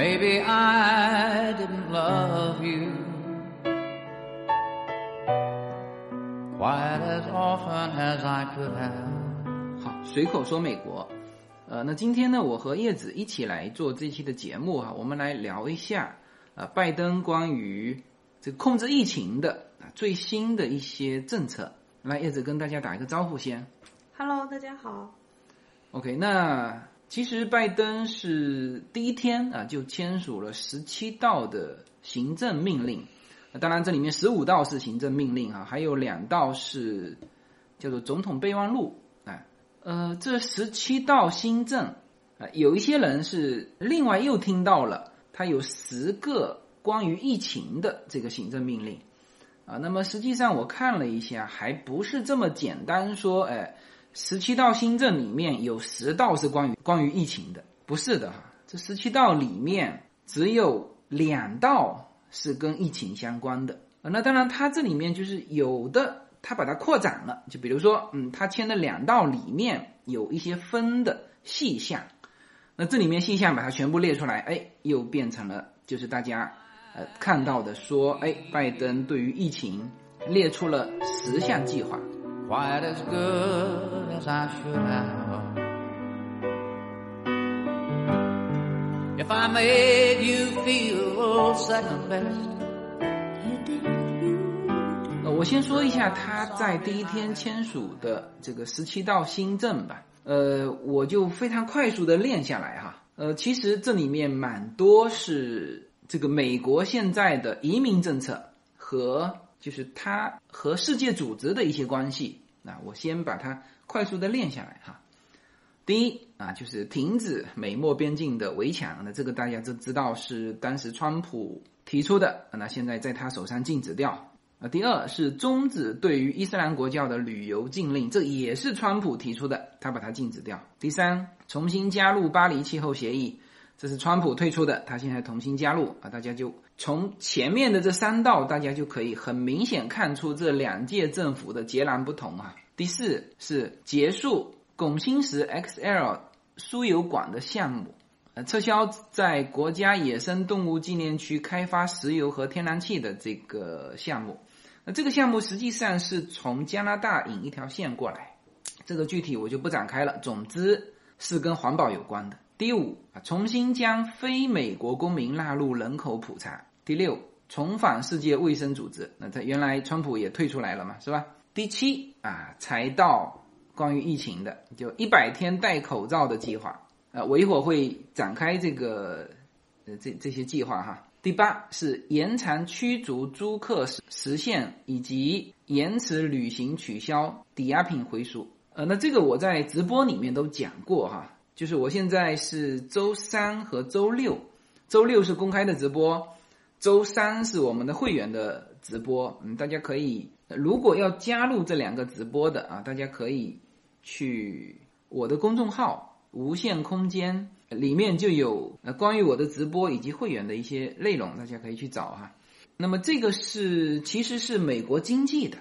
Maybe I didn't love you quite as often as I could have. 好，随口说美国。呃，那今天呢，我和叶子一起来做这期的节目哈，我们来聊一下啊，拜登关于这个控制疫情的啊最新的一些政策。来，叶子跟大家打一个招呼先。Hello，大家好。OK，那其实拜登是第一天啊就签署了十七道的行政命令，那当然这里面十五道是行政命令啊，还有两道是叫做总统备忘录啊。呃，这十七道新政啊，有一些人是另外又听到了，他有十个关于疫情的这个行政命令啊。那么实际上我看了一下，还不是这么简单说，哎。十七道新政里面有十道是关于关于疫情的，不是的哈。这十七道里面只有两道是跟疫情相关的。那当然，它这里面就是有的，它把它扩展了。就比如说，嗯，它签的两道里面有一些分的细项，那这里面细项把它全部列出来，哎，又变成了就是大家呃看到的说，哎，拜登对于疫情列出了十项计划。quite as good I should have. If I made you feel second best, 呃，我先说一下他在第一天签署的这个十七道新政吧。呃，我就非常快速的练下来哈。呃，其实这里面蛮多是这个美国现在的移民政策和就是它和世界组织的一些关系。那我先把它快速的练下来哈。第一啊，就是停止美墨边境的围墙，那这个大家都知道是当时川普提出的，那现在在他手上禁止掉。啊，第二是终止对于伊斯兰国教的旅游禁令，这也是川普提出的，他把它禁止掉。第三，重新加入巴黎气候协议，这是川普退出的，他现在重新加入啊，大家就从前面的这三道，大家就可以很明显看出这两届政府的截然不同啊。第四是结束拱心石 XL 输油管的项目，呃，撤销在国家野生动物纪念区开发石油和天然气的这个项目。那这个项目实际上是从加拿大引一条线过来，这个具体我就不展开了。总之是跟环保有关的。第五啊，重新将非美国公民纳入人口普查。第六，重返世界卫生组织。那他原来川普也退出来了嘛，是吧？第七啊，才到关于疫情的，就一百天戴口罩的计划。呃，我一会儿会展开这个呃这这些计划哈。第八是延长驱逐租客时时限，以及延迟旅行取消抵押品回赎。呃，那这个我在直播里面都讲过哈，就是我现在是周三和周六，周六是公开的直播，周三是我们的会员的直播。嗯，大家可以如果要加入这两个直播的啊，大家可以去我的公众号“无限空间”。里面就有呃关于我的直播以及会员的一些内容，大家可以去找哈。那么这个是其实是美国经济的，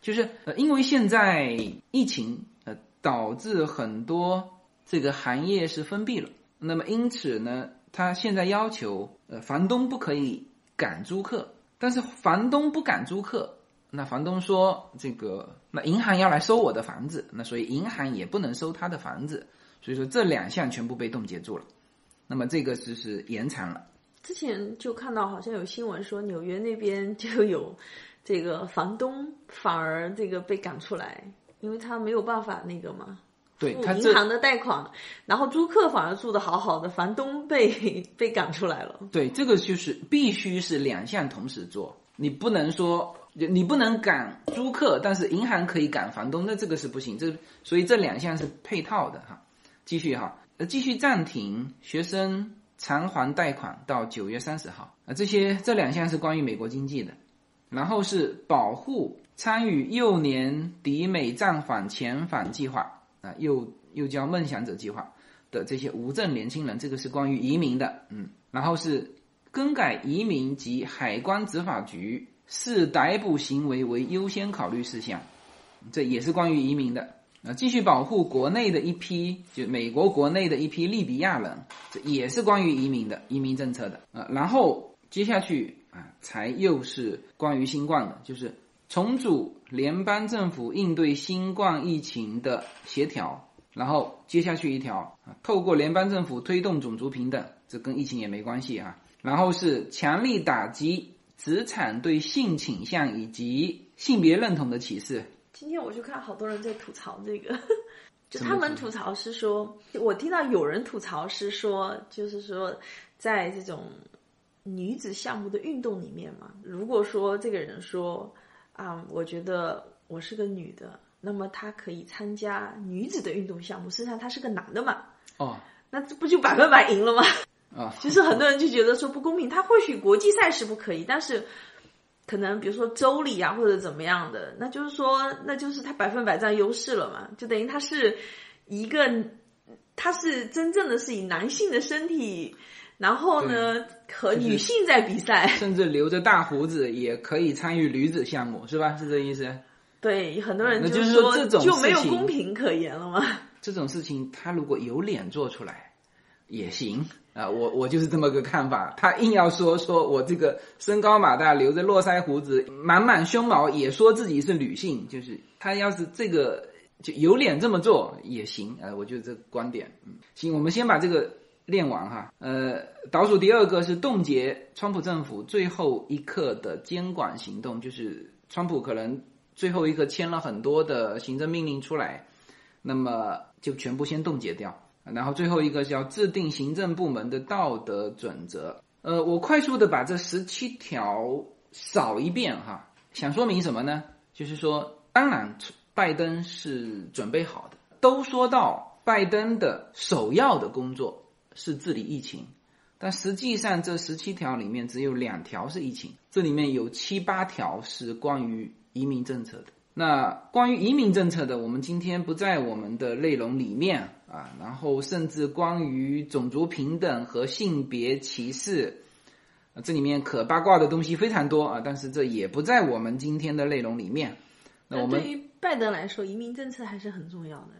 就是因为现在疫情呃导致很多这个行业是封闭了，那么因此呢，他现在要求呃房东不可以赶租客，但是房东不赶租客，那房东说这个那银行要来收我的房子，那所以银行也不能收他的房子。所以说这两项全部被冻结住了，那么这个就是延长了。之前就看到好像有新闻说纽约那边就有这个房东反而这个被赶出来，因为他没有办法那个嘛，对他银行的贷款，然后租客反而住的好好的，房东被被赶出来了。对这个就是必须是两项同时做，你不能说你不能赶租客，但是银行可以赶房东，那这个是不行。这所以这两项是配套的哈。继续哈，呃，继续暂停学生偿还贷款到九月三十号啊，这些这两项是关于美国经济的，然后是保护参与幼年抵美暂缓遣返计划啊，又又叫梦想者计划的这些无证年轻人，这个是关于移民的，嗯，然后是更改移民及海关执法局视逮捕行为为优先考虑事项，这也是关于移民的。啊，继续保护国内的一批，就美国国内的一批利比亚人，这也是关于移民的移民政策的啊。然后接下去啊，才又是关于新冠的，就是重组联邦政府应对新冠疫情的协调。然后接下去一条啊，透过联邦政府推动种族平等，这跟疫情也没关系啊。然后是强力打击职场对性倾向以及性别认同的歧视。今天我就看好多人在吐槽这个，就他们吐槽是说，我听到有人吐槽是说，就是说，在这种女子项目的运动里面嘛，如果说这个人说啊，我觉得我是个女的，那么他可以参加女子的运动项目，实际上他是个男的嘛，哦，那这不就百分百赢了吗？啊，其实很多人就觉得说不公平，他或许国际赛事不可以，但是。可能比如说州里啊，或者怎么样的，那就是说，那就是他百分百占优势了嘛，就等于他是一个，他是真正的是以男性的身体，然后呢和女性在比赛，甚至留着大胡子也可以参与女子项目，是吧？是这意思？对，很多人就是说这种就没有公平可言了吗？这种事情他如果有脸做出来也行。啊，我我就是这么个看法。他硬要说说我这个身高马大，留着络腮胡子，满满胸毛，也说自己是女性。就是他要是这个就有脸这么做也行。呃，我觉得这个观点，嗯，行，我们先把这个练完哈。呃，倒数第二个是冻结川普政府最后一刻的监管行动，就是川普可能最后一刻签了很多的行政命令出来，那么就全部先冻结掉。然后最后一个是要制定行政部门的道德准则。呃，我快速的把这十七条扫一遍哈，想说明什么呢？就是说，当然拜登是准备好的。都说到拜登的首要的工作是治理疫情，但实际上这十七条里面只有两条是疫情，这里面有七八条是关于移民政策的。那关于移民政策的，我们今天不在我们的内容里面啊。然后甚至关于种族平等和性别歧视，这里面可八卦的东西非常多啊。但是这也不在我们今天的内容里面。那我们对于拜登来说，移民政策还是很重要的。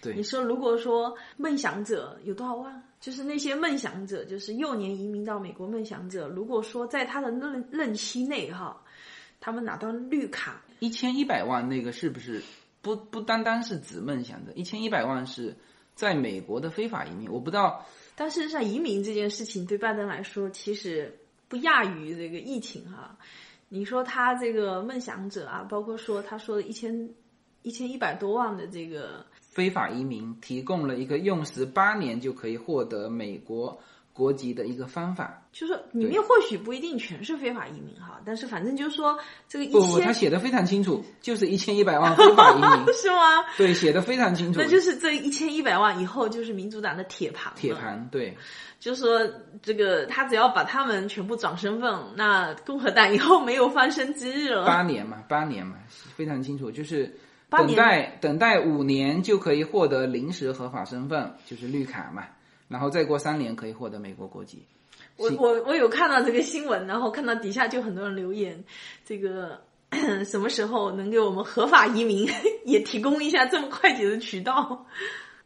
对你说，如果说梦想者有多少万，就是那些梦想者，就是幼年移民到美国梦想者，如果说在他的任任期内哈，他们拿到绿卡。一千一百万那个是不是不不单单是指梦想者？一千一百万是在美国的非法移民，我不知道。但事实上，移民这件事情对拜登来说，其实不亚于这个疫情哈。你说他这个梦想者啊，包括说他说的一千一千一百多万的这个非法移民，提供了一个用时八年就可以获得美国。国籍的一个方法，就是里面或许不一定全是非法移民哈，但是反正就是说这个一不不，他写的非常清楚，就是一千一百万非法移民 是吗？对，写的非常清楚。那就是这一千一百万以后就是民主党的铁盘。铁盘对，就是说这个他只要把他们全部转身份，那共和党以后没有翻身之日了。八年嘛，八年嘛，非常清楚，就是等待等待五年就可以获得临时合法身份，就是绿卡嘛。然后再过三年可以获得美国国籍。我我我有看到这个新闻，然后看到底下就很多人留言，这个 什么时候能给我们合法移民 也提供一下这么快捷的渠道？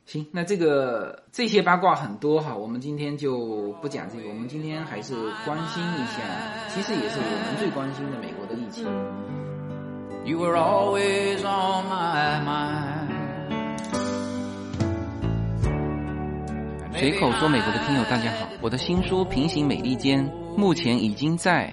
行，那这个这些八卦很多哈，我们今天就不讲这个，我们今天还是关心一下，其实也是我们最关心的美国的疫情。You were always on my mind. 随口说美国的听友，大家好，我的新书《平行美利坚》目前已经在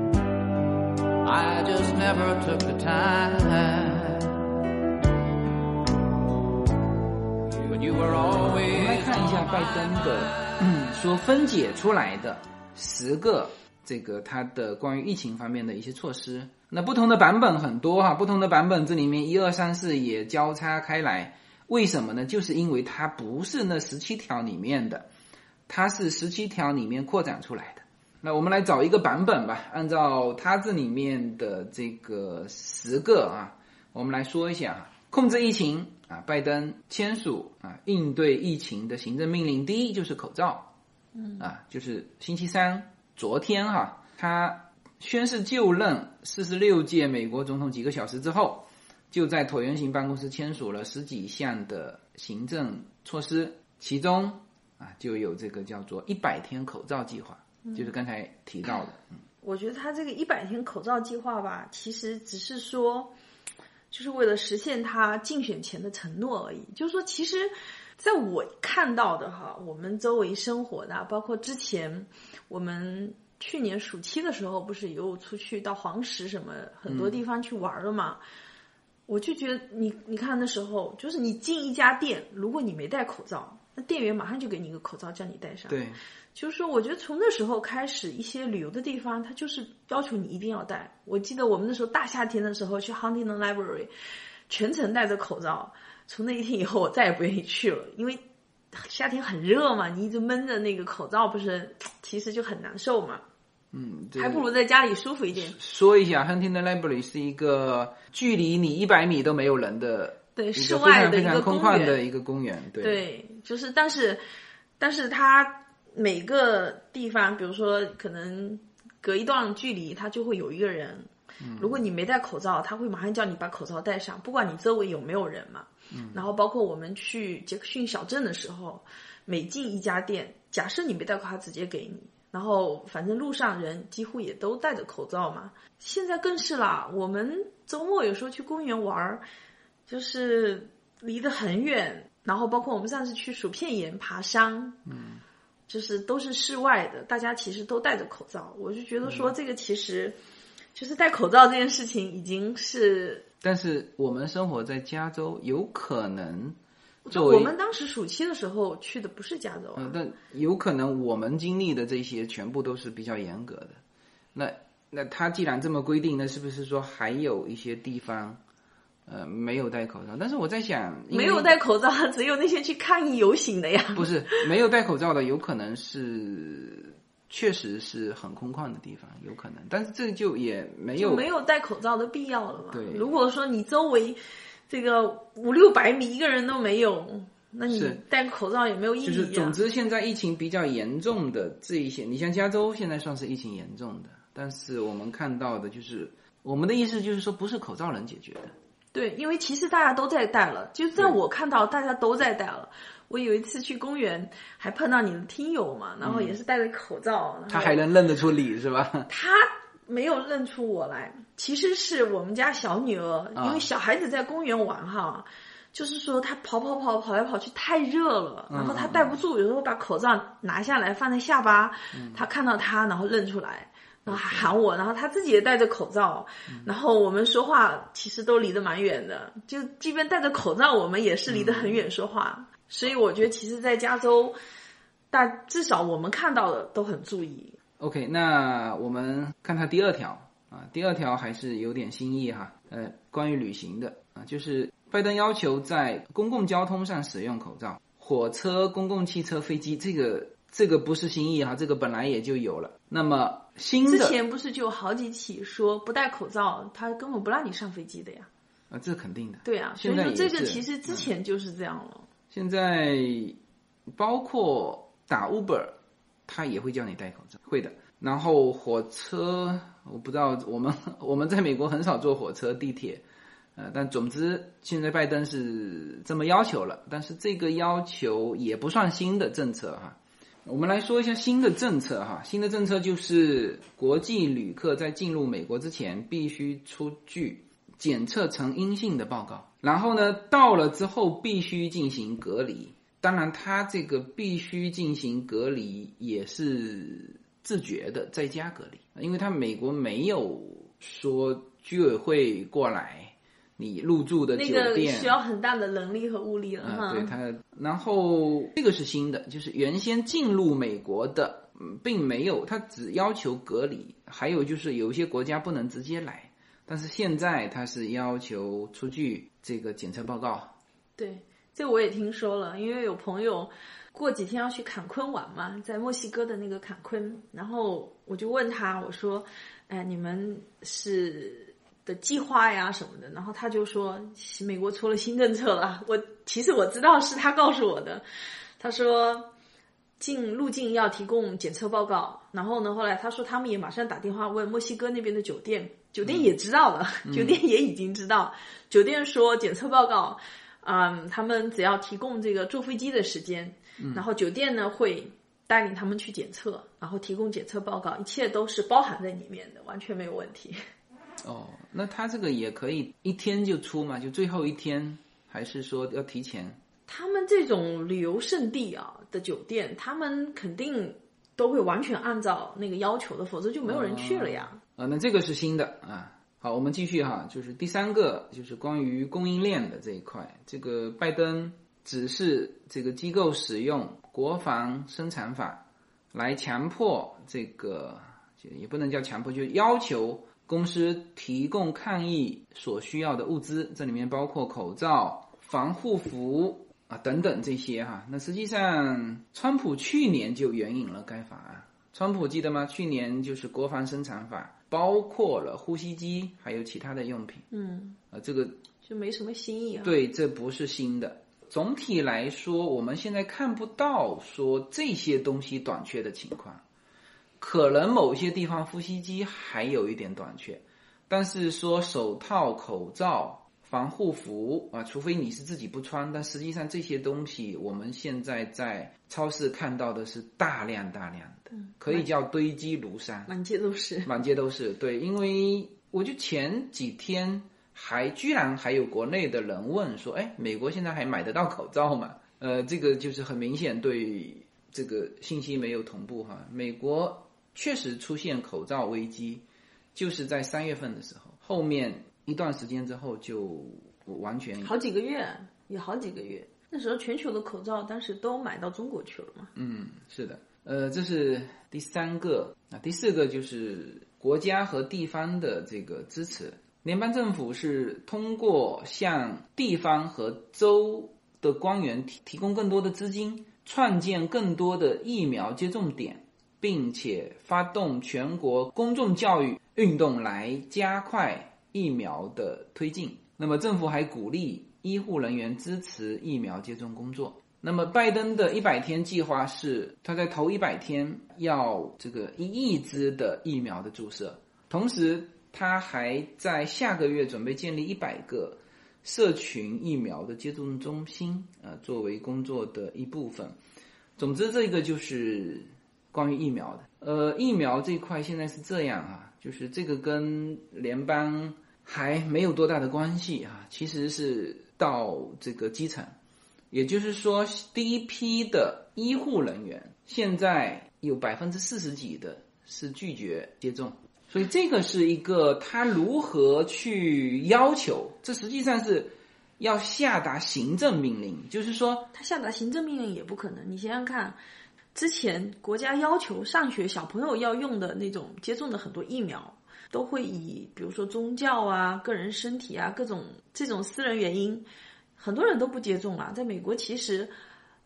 I just never took a time 我们来看一下拜登的说分解出来的十个这个他的关于疫情方面的一些措施。那不同的版本很多哈，不同的版本这里面一二三四也交叉开来。为什么呢？就是因为它不是那十七条里面的，它是十七条里面扩展出来的。那我们来找一个版本吧，按照它这里面的这个十个啊，我们来说一下啊，控制疫情啊，拜登签署啊应对疫情的行政命令，第一就是口罩，嗯啊，就是星期三昨天哈，他宣誓就任四十六届美国总统几个小时之后，就在椭圆形办公室签署了十几项的行政措施，其中啊就有这个叫做一百天口罩计划。就是刚才提到的，嗯，我觉得他这个一百天口罩计划吧，其实只是说，就是为了实现他竞选前的承诺而已。就是说，其实在我看到的哈，我们周围生活的，包括之前我们去年暑期的时候，不是有出去到黄石什么很多地方去玩了嘛？我就觉得，你你看那时候，就是你进一家店，如果你没戴口罩，那店员马上就给你一个口罩，叫你戴上。对。就是说，我觉得从那时候开始，一些旅游的地方，它就是要求你一定要戴。我记得我们那时候大夏天的时候去 Huntington Library，全程戴着口罩。从那一天以后，我再也不愿意去了，因为夏天很热嘛，你一直闷着那个口罩，不是其实就很难受嘛。嗯，还不如在家里舒服一点。说一下，Huntington Library 是一个距离你一百米都没有人的，对，室外的一个空旷的一个公园。对，就是但是，但是它。每个地方，比如说可能隔一段距离，它就会有一个人。如果你没戴口罩，他会马上叫你把口罩戴上，不管你周围有没有人嘛。然后包括我们去杰克逊小镇的时候，每进一家店，假设你没戴口罩，直接给你。然后反正路上人几乎也都戴着口罩嘛。现在更是啦，我们周末有时候去公园玩儿，就是离得很远。然后包括我们上次去薯片岩爬山。嗯。就是都是室外的，大家其实都戴着口罩，我就觉得说这个其实，就是戴口罩这件事情已经是。但是我们生活在加州，有可能，就我们当时暑期的时候去的不是加州。嗯，但有可能我们经历的这些全部都是比较严格的。那那他既然这么规定，那是不是说还有一些地方？呃，没有戴口罩，但是我在想，没有戴口罩，只有那些去抗议游行的呀。不是没有戴口罩的，有可能是确实是很空旷的地方，有可能，但是这就也没有没有戴口罩的必要了嘛。对，如果说你周围这个五六百米一个人都没有，那你戴个口罩也没有意义。就是总之，现在疫情比较严重的这一些，你像加州现在算是疫情严重的，但是我们看到的就是我们的意思就是说，不是口罩能解决的。对，因为其实大家都在戴了，就是在我看到大家都在戴了。我有一次去公园，还碰到你的听友嘛，然后也是戴着口罩。他还能认得出你是吧？他没有认出我来，其实是我们家小女儿，因为小孩子在公园玩哈，就是说他跑跑跑跑来跑去太热了，然后他戴不住，有时候把口罩拿下来放在下巴，他看到他然后认出来。然后还喊我，然后他自己也戴着口罩，然后我们说话其实都离得蛮远的，就即便戴着口罩，我们也是离得很远说话。所以我觉得，其实，在加州，大至少我们看到的都很注意。OK，那我们看他第二条啊，第二条还是有点新意哈，呃，关于旅行的啊，就是拜登要求在公共交通上使用口罩，火车、公共汽车、飞机，这个这个不是新意哈，这个本来也就有了。那么新的之前不是就有好几起说不戴口罩，他根本不让你上飞机的呀？啊，这肯定的。对啊，所以说这个其实之前就是这样了。现在包括打 Uber，他也会叫你戴口罩，会的。然后火车，我不知道我们 我们在美国很少坐火车、地铁，呃，但总之现在拜登是这么要求了，但是这个要求也不算新的政策哈。我们来说一下新的政策哈，新的政策就是国际旅客在进入美国之前必须出具检测呈阴性的报告，然后呢，到了之后必须进行隔离。当然，他这个必须进行隔离也是自觉的在家隔离，因为他美国没有说居委会过来。你入住的酒店需要很大的能力和物力了哈。对他，然后这个是新的，就是原先进入美国的，嗯，并没有，他只要求隔离。还有就是有一些国家不能直接来，但是现在他是要求出具这个检测报告。对。这我也听说了，因为有朋友过几天要去坎昆玩嘛，在墨西哥的那个坎昆，然后我就问他，我说：“哎，你们是？”的计划呀什么的，然后他就说美国出了新政策了。我其实我知道是他告诉我的，他说进入境要提供检测报告。然后呢，后来他说他们也马上打电话问墨西哥那边的酒店，酒店也知道了，酒店也已经知道。酒店说检测报告，嗯，他们只要提供这个坐飞机的时间，然后酒店呢会带领他们去检测，然后提供检测报告，一切都是包含在里面的，完全没有问题。哦，那他这个也可以一天就出嘛？就最后一天，还是说要提前？他们这种旅游胜地啊的酒店，他们肯定都会完全按照那个要求的，否则就没有人去了呀。啊，那这个是新的啊。好，我们继续哈，就是第三个，就是关于供应链的这一块。这个拜登只是这个机构使用国防生产法来强迫这个，也不能叫强迫，就要求。公司提供抗疫所需要的物资，这里面包括口罩、防护服啊等等这些哈。那实际上，川普去年就援引了该法案。川普记得吗？去年就是国防生产法，包括了呼吸机，还有其他的用品。嗯，啊，这个就没什么新意啊。对，这不是新的。总体来说，我们现在看不到说这些东西短缺的情况。可能某些地方呼吸机还有一点短缺，但是说手套、口罩、防护服啊，除非你是自己不穿，但实际上这些东西我们现在在超市看到的是大量大量的，可以叫堆积如山，满街都是，满街都是。对，因为我就前几天还居然还有国内的人问说，哎，美国现在还买得到口罩吗？呃，这个就是很明显对这个信息没有同步哈，美国。确实出现口罩危机，就是在三月份的时候，后面一段时间之后就完全好几个月，有好几个月。那时候全球的口罩当时都买到中国去了嘛？嗯，是的。呃，这是第三个啊，第四个就是国家和地方的这个支持。联邦政府是通过向地方和州的官员提提供更多的资金，创建更多的疫苗接种点。并且发动全国公众教育运动来加快疫苗的推进。那么，政府还鼓励医护人员支持疫苗接种工作。那么，拜登的一百天计划是他在头一百天要这个一亿支的疫苗的注射，同时他还在下个月准备建立一百个社群疫苗的接种中心，呃，作为工作的一部分。总之，这个就是。关于疫苗的，呃，疫苗这一块现在是这样啊，就是这个跟联邦还没有多大的关系啊，其实是到这个基层，也就是说，第一批的医护人员现在有百分之四十几的是拒绝接种，所以这个是一个他如何去要求，这实际上是要下达行政命令，就是说他下达行政命令也不可能，你想想看。之前国家要求上学小朋友要用的那种接种的很多疫苗，都会以比如说宗教啊、个人身体啊各种这种私人原因，很多人都不接种了。在美国，其实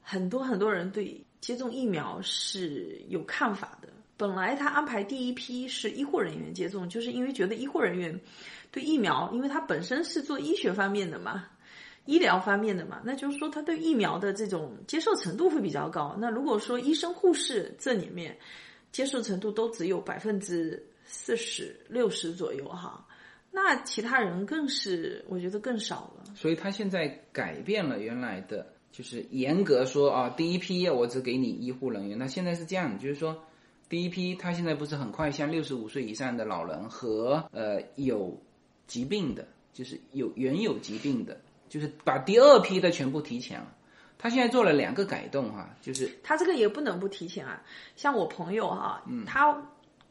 很多很多人对接种疫苗是有看法的。本来他安排第一批是医护人员接种，就是因为觉得医护人员对疫苗，因为他本身是做医学方面的嘛。医疗方面的嘛，那就是说他对疫苗的这种接受程度会比较高。那如果说医生、护士这里面接受程度都只有百分之四十六十左右哈，那其他人更是我觉得更少了。所以他现在改变了原来的，就是严格说啊，第一批我只给你医护人员。那现在是这样，就是说第一批他现在不是很快向六十五岁以上的老人和呃有疾病的，就是有原有疾病的。就是把第二批的全部提前了，他现在做了两个改动哈，就是他这个也不能不提前啊。像我朋友哈，他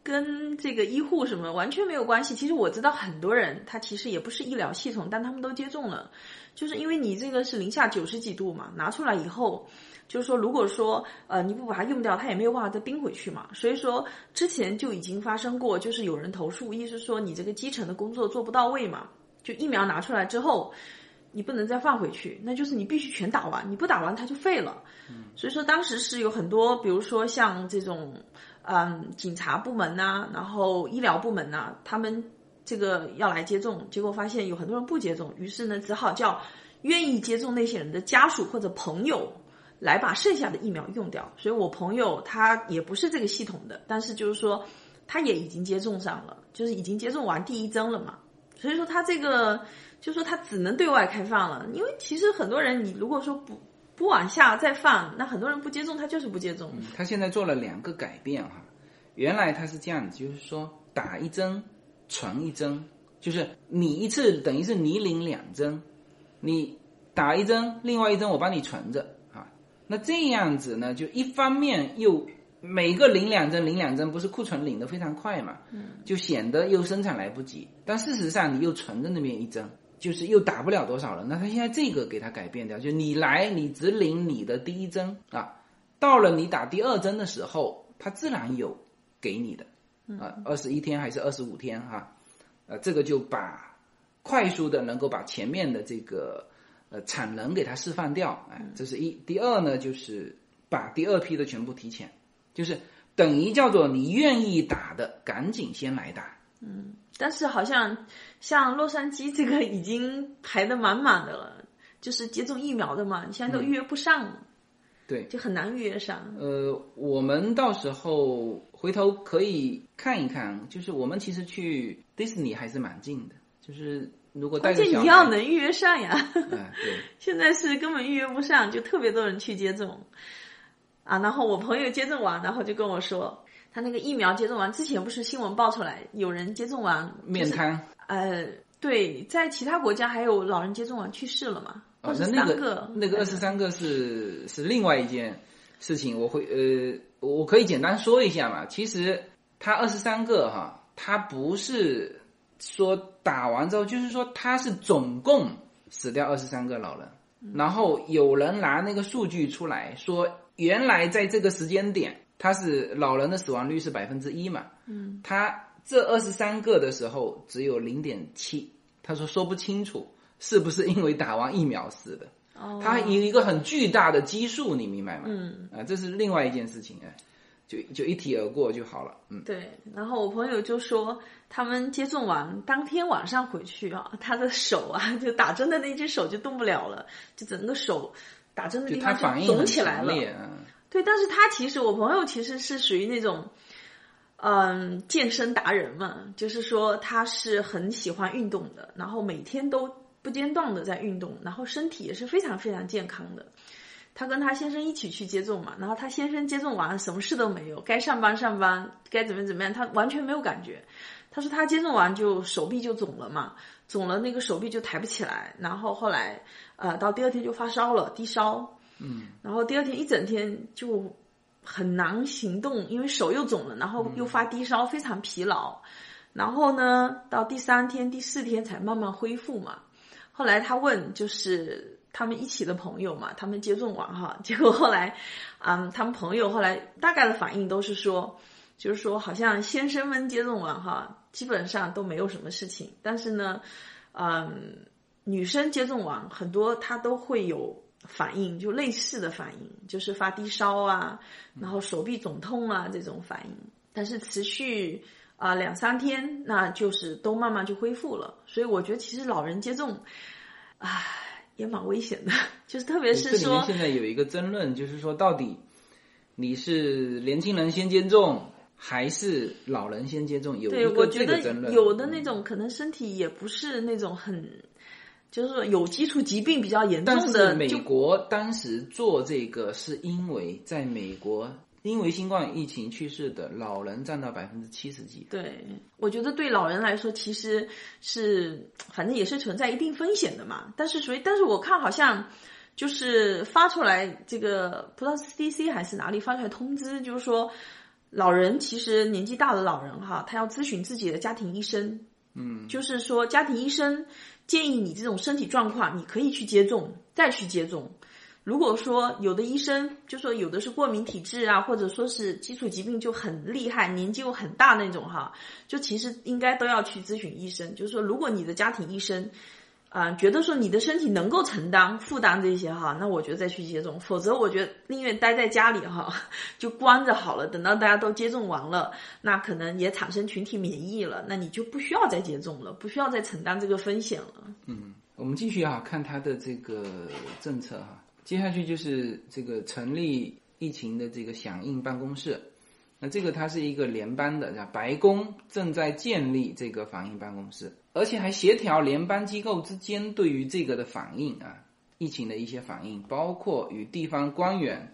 跟这个医护什么完全没有关系。其实我知道很多人，他其实也不是医疗系统，但他们都接种了，就是因为你这个是零下九十几度嘛，拿出来以后，就是说如果说呃你不把它用掉，它也没有办法再冰回去嘛。所以说之前就已经发生过，就是有人投诉，意思说你这个基层的工作做不到位嘛，就疫苗拿出来之后。你不能再放回去，那就是你必须全打完，你不打完它就废了。所以说当时是有很多，比如说像这种，嗯，警察部门呐、然后医疗部门呐、他们这个要来接种，结果发现有很多人不接种，于是呢，只好叫愿意接种那些人的家属或者朋友来把剩下的疫苗用掉。所以我朋友他也不是这个系统的，但是就是说他也已经接种上了，就是已经接种完第一针了嘛。所以说他这个就说他只能对外开放了，因为其实很多人你如果说不不往下再放，那很多人不接种他就是不接种。他现在做了两个改变哈，原来他是这样子，就是说打一针存一针，就是你一次等于是你领两针，你打一针，另外一针我帮你存着啊。那这样子呢，就一方面又每个领两针领两针，不是库存领的非常快嘛，就显得又生产来不及，但事实上你又存着那边一针。就是又打不了多少了，那他现在这个给他改变掉，就你来，你只领你的第一针啊，到了你打第二针的时候，他自然有给你的啊，二十一天还是二十五天哈、呃，这个就把快速的能够把前面的这个呃产能给它释放掉，哎，这是一。第二呢，就是把第二批的全部提前，就是等于叫做你愿意打的，赶紧先来打。但是好像像洛杉矶这个已经排的满满的了，就是接种疫苗的嘛，你现在都预约不上，对，就很难预约上。呃，我们到时候回头可以看一看，就是我们其实去迪士尼还是蛮近的，就是如果带关键你要能预约上呀，哎，对，现在是根本预约不上，就特别多人去接种。啊。然后我朋友接种完，然后就跟我说，他那个疫苗接种完之前不是新闻爆出来，有人接种完面瘫呃，对，在其他国家还有老人接种完去世了嘛？啊，二十那那三个那个二十三个是是另外一件事情，我会呃，我可以简单说一下嘛。其实他二十三个哈，他不是说打完之后，就是说他是总共死掉二十三个老人，然后有人拿那个数据出来说，原来在这个时间点，他是老人的死亡率是百分之一嘛，嗯，他这二十三个的时候只有零点七，他说说不清楚。是不是因为打完疫苗死的？哦他有一个很巨大的基数，你明白吗？嗯，啊，这是另外一件事情哎，就就一提而过就好了。嗯，对，然后我朋友就说，他们接种完当天晚上回去啊，他的手啊，就打针的那只手就动不了了，就整个手打针的就地方肿起来了。对，但是他其实我朋友其实是属于那种，嗯，健身达人嘛，就是说他是很喜欢运动的，然后每天都不间断的在运动，然后身体也是非常非常健康的。他跟他先生一起去接种嘛，然后他先生接种完什么事都没有，该上班上班，该怎么怎么样，他完全没有感觉。他说他接种完就手臂就肿了嘛，肿了那个手臂就抬不起来，然后后来呃到第二天就发烧了，低烧，嗯，然后第二天一整天就很难行动，因为手又肿了，然后又发低烧，非常疲劳。然后呢，到第三天、第四天才慢慢恢复嘛。后来他问，就是他们一起的朋友嘛，他们接种完哈，结果后来，嗯，他们朋友后来大概的反应都是说，就是说好像先生们接种完哈，基本上都没有什么事情，但是呢，嗯，女生接种完很多她都会有反应，就类似的反应，就是发低烧啊，然后手臂肿痛啊这种反应，但是持续。啊、两三天，那就是都慢慢就恢复了。所以我觉得其实老人接种，啊，也蛮危险的，就是特别是说，现在有一个争论，就是说到底你是年轻人先接种，还是老人先接种？有对一个我觉得这个争论。有的那种可能身体也不是那种很，就是说有基础疾病比较严重的，就美国当时做这个，是因为在美国因为新冠疫情去世的老人占到百分之七十几。对，我觉得对老人来说，其实是反正也是存在一定风险的嘛。但是所以，但是我看好像就是发出来这个不知道是 CDC 还是哪里发出来通知，就是说老人其实年纪大的老人哈，他要咨询自己的家庭医生。嗯，就是说家庭医生建议你这种身体状况，你可以去接种，再去接种。如果说有的医生就说有的是过敏体质啊，或者说是基础疾病就很厉害，年纪又很大那种哈，就其实应该都要去咨询医生。就是说，如果你的家庭医生，啊、觉得说你的身体能够承担负担这些哈，那我觉得再去接种，否则我觉得宁愿待在家里哈，就关着好了。等到大家都接种完了，那可能也产生群体免疫了，那你就不需要再接种了，不需要再承担这个风险了。嗯我们继续啊，看它的这个政策哈。接下去就是这个成立疫情的这个响应办公室。那这个它是一个联邦的，叫白宫正在建立这个反应办公室，而且还协调联邦机构之间对于这个的反应啊，疫情的一些反应，包括与地方官员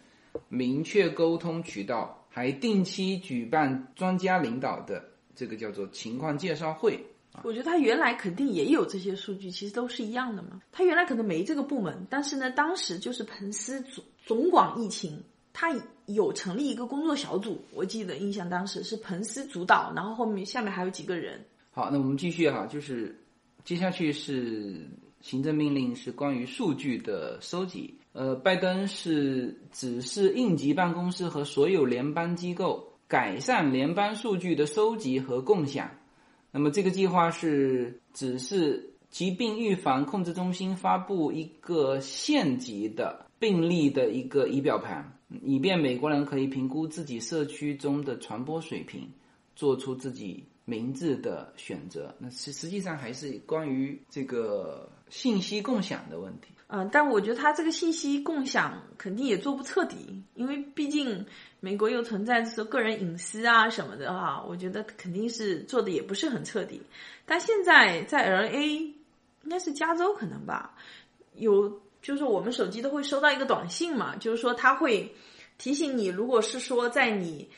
明确沟通渠道，还定期举办专家领导的这个叫做情况介绍会。我觉得他原来肯定也有这些数据，其实都是一样的嘛。他原来可能没这个部门，但是呢，当时就是彭斯总总管疫情，他有成立一个工作小组，我记得印象当时是彭斯主导，然后后面下面还有几个人。好，那我们继续哈，就是接下去是行政命令，是关于数据的收集。呃，拜登是指示应急办公室和所有联邦机构改善联邦数据的收集和共享。那么这个计划是指示疾病预防控制中心发布一个县级的病例的一个仪表盘，以便美国人可以评估自己社区中的传播水平，做出自己名字的选择。那实实际上还是关于这个信息共享的问题。嗯、但我觉得他这个信息共享肯定也做不彻底，因为毕竟美国又存在说个人隐私啊什么的哈，我觉得肯定是做的也不是很彻底。但现在在 L A 应该是加州可能吧，有就是我们手机都会收到一个短信嘛，就是说它会提醒你，如果是说在你